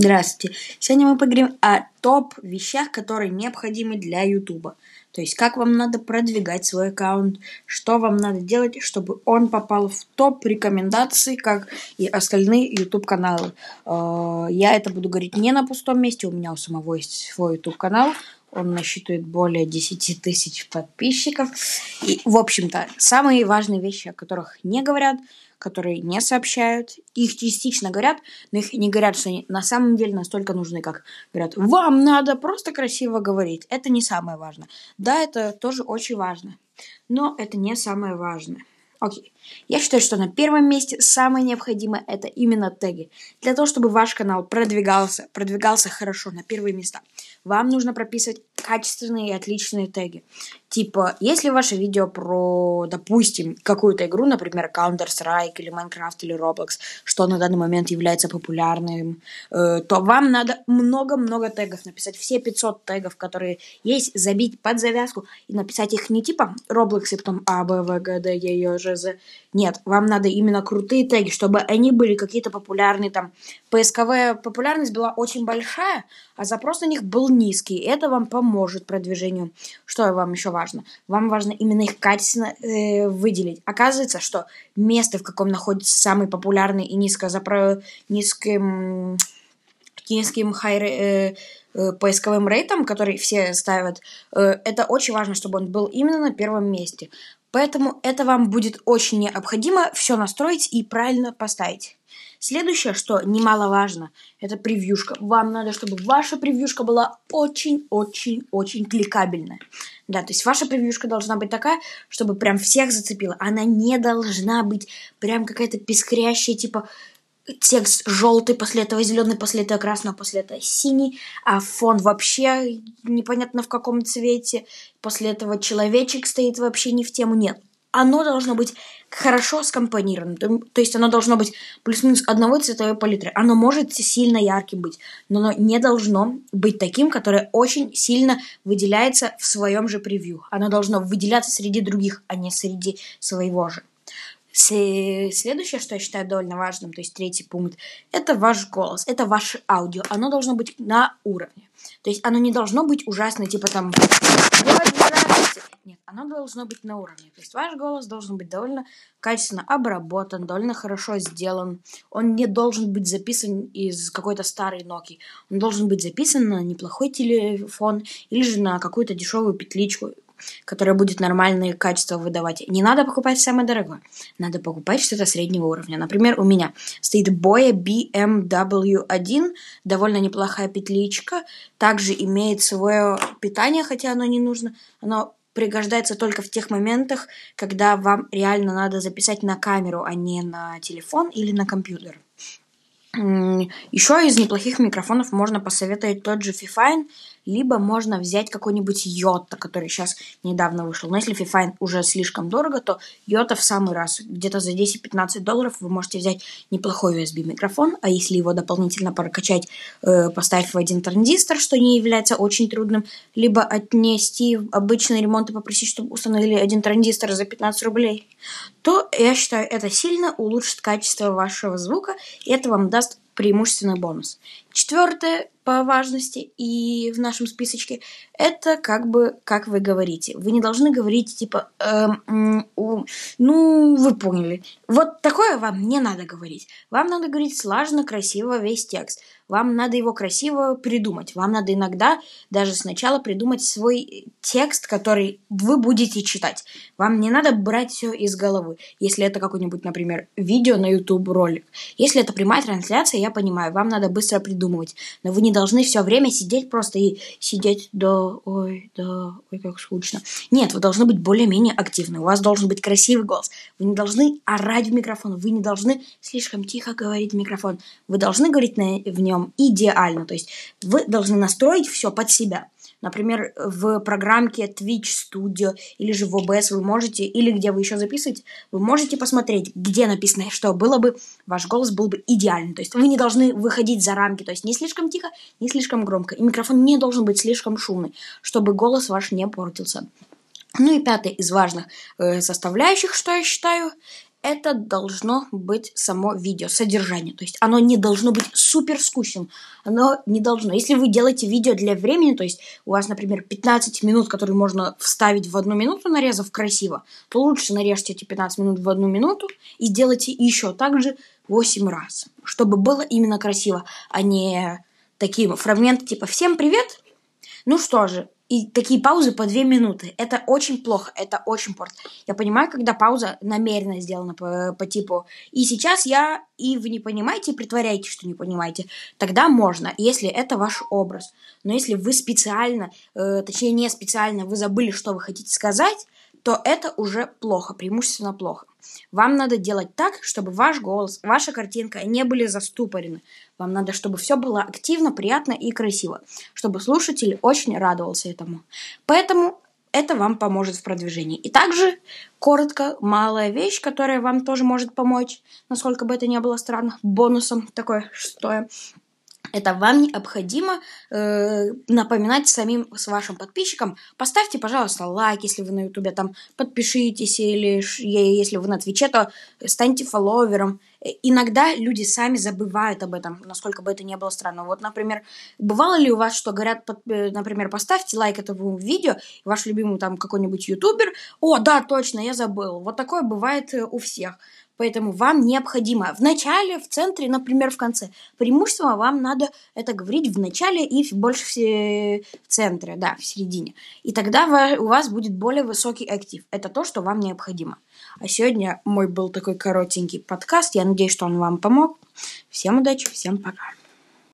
Здравствуйте. Сегодня мы поговорим о топ вещах, которые необходимы для Ютуба. То есть, как вам надо продвигать свой аккаунт, что вам надо делать, чтобы он попал в топ рекомендаций, как и остальные YouTube каналы. Э, я это буду говорить не на пустом месте, у меня у самого есть свой YouTube канал, он насчитывает более 10 тысяч подписчиков. И, в общем-то, самые важные вещи, о которых не говорят, которые не сообщают, их частично говорят, но их не говорят, что они на самом деле настолько нужны, как говорят, вам надо просто красиво говорить. Это не самое важное. Да, это тоже очень важно, но это не самое важное. Окей. Я считаю, что на первом месте самое необходимое это именно теги. Для того, чтобы ваш канал продвигался, продвигался хорошо на первые места, вам нужно прописывать качественные и отличные теги. Типа, если ваше видео про, допустим, какую-то игру, например, Counter-Strike или Minecraft или Roblox, что на данный момент является популярным, э, то вам надо много-много тегов написать. Все 500 тегов, которые есть, забить под завязку и написать их не типа Roblox и потом А, Б, В, Г, Д, Е, Ё, Ж, З. Нет, вам надо именно крутые теги, чтобы они были какие-то популярные там. Поисковая популярность была очень большая, а запрос на них был низкий. Это вам поможет продвижению. Что вам еще важно? Вам важно именно их качественно э, выделить. Оказывается, что место, в каком находится самый популярный и низко запро... низким низким хай, э, э, поисковым рейтом, который все ставят, э, это очень важно, чтобы он был именно на первом месте. Поэтому это вам будет очень необходимо все настроить и правильно поставить. Следующее, что немаловажно, это превьюшка. Вам надо, чтобы ваша превьюшка была очень-очень-очень кликабельная. Да, то есть ваша превьюшка должна быть такая, чтобы прям всех зацепила. Она не должна быть прям какая-то пескрящая, типа текст желтый, после этого зеленый, после этого красный, после этого синий, а фон вообще непонятно в каком цвете, после этого человечек стоит вообще не в тему, нет. Оно должно быть хорошо скомпонировано, то, то есть оно должно быть плюс-минус одного цветовой палитры. Оно может сильно ярким быть, но оно не должно быть таким, которое очень сильно выделяется в своем же превью. Оно должно выделяться среди других, а не среди своего же. Следующее, что я считаю довольно важным, то есть третий пункт, это ваш голос, это ваше аудио. Оно должно быть на уровне. То есть оно не должно быть ужасно, типа там... Нет, оно должно быть на уровне. То есть ваш голос должен быть довольно качественно обработан, довольно хорошо сделан. Он не должен быть записан из какой-то старой Nokia. Он должен быть записан на неплохой телефон или же на какую-то дешевую петличку которая будет нормальные качества выдавать. Не надо покупать самое дорогое. Надо покупать что-то среднего уровня. Например, у меня стоит Boya BMW1, довольно неплохая петличка. Также имеет свое питание, хотя оно не нужно. Оно пригождается только в тех моментах, когда вам реально надо записать на камеру, а не на телефон или на компьютер. Еще из неплохих микрофонов можно посоветовать тот же Fifine, либо можно взять какой-нибудь Йота, который сейчас недавно вышел. Но если Fifine уже слишком дорого, то Йота в самый раз. Где-то за 10-15 долларов вы можете взять неплохой USB микрофон, а если его дополнительно прокачать, э, поставив в один транзистор, что не является очень трудным, либо отнести в обычный ремонт и попросить, чтобы установили один транзистор за 15 рублей, то я считаю, это сильно улучшит качество вашего звука, и это вам даст преимущественный бонус. Четвертое по важности и в нашем списочке это как бы как вы говорите. Вы не должны говорить типа эм, э, ну вы поняли. Вот такое вам не надо говорить. Вам надо говорить слаженно, красиво весь текст. Вам надо его красиво придумать. Вам надо иногда даже сначала придумать свой текст, который вы будете читать. Вам не надо брать все из головы. Если это какой-нибудь, например, видео на YouTube ролик. Если это прямая трансляция, я понимаю, вам надо быстро придумывать. Но вы не должны все время сидеть просто и сидеть да, ой, да, ой, как скучно. Нет, вы должны быть более-менее активны. У вас должен быть красивый голос. Вы не должны орать в микрофон. Вы не должны слишком тихо говорить в микрофон. Вы должны говорить на, в нем вам идеально. То есть вы должны настроить все под себя. Например, в программке Twitch Studio или же в OBS вы можете, или где вы еще записываете, вы можете посмотреть, где написано, что было бы, ваш голос был бы идеальный. То есть вы не должны выходить за рамки, то есть не слишком тихо, не слишком громко. И микрофон не должен быть слишком шумный, чтобы голос ваш не портился. Ну и пятый из важных э, составляющих, что я считаю, это должно быть само видео, содержание. То есть оно не должно быть супер скучным. Оно не должно. Если вы делаете видео для времени, то есть у вас, например, 15 минут, которые можно вставить в одну минуту, нарезав красиво, то лучше нарежьте эти 15 минут в одну минуту и сделайте еще так же 8 раз, чтобы было именно красиво, а не такие фрагменты типа «Всем привет!» Ну что же, и такие паузы по две минуты. Это очень плохо, это очень порт. Я понимаю, когда пауза намеренно сделана по, по типу «и сейчас я, и вы не понимаете, притворяете, что не понимаете», тогда можно, если это ваш образ. Но если вы специально, э, точнее не специально, вы забыли, что вы хотите сказать, то это уже плохо, преимущественно плохо. Вам надо делать так, чтобы ваш голос, ваша картинка не были заступорены. Вам надо, чтобы все было активно, приятно и красиво, чтобы слушатель очень радовался этому. Поэтому это вам поможет в продвижении. И также, коротко, малая вещь, которая вам тоже может помочь, насколько бы это ни было странно, бонусом такое шестое – это вам необходимо э, напоминать самим с вашим подписчикам. Поставьте, пожалуйста, лайк, если вы на ютубе, там подпишитесь, или если вы на твиче, то станьте фолловером. Иногда люди сами забывают об этом, насколько бы это ни было странно. Вот, например, бывало ли у вас, что говорят, э, например, поставьте лайк этому видео, ваш любимый там какой-нибудь ютубер, о, да, точно, я забыл. Вот такое бывает э, у всех. Поэтому вам необходимо в начале, в центре, например, в конце. Преимущество вам надо это говорить в начале и больше в центре, да, в середине. И тогда у вас будет более высокий актив. Это то, что вам необходимо. А сегодня мой был такой коротенький подкаст. Я надеюсь, что он вам помог. Всем удачи, всем пока.